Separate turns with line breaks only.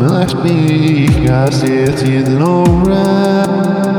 left me, cause it didn't alright.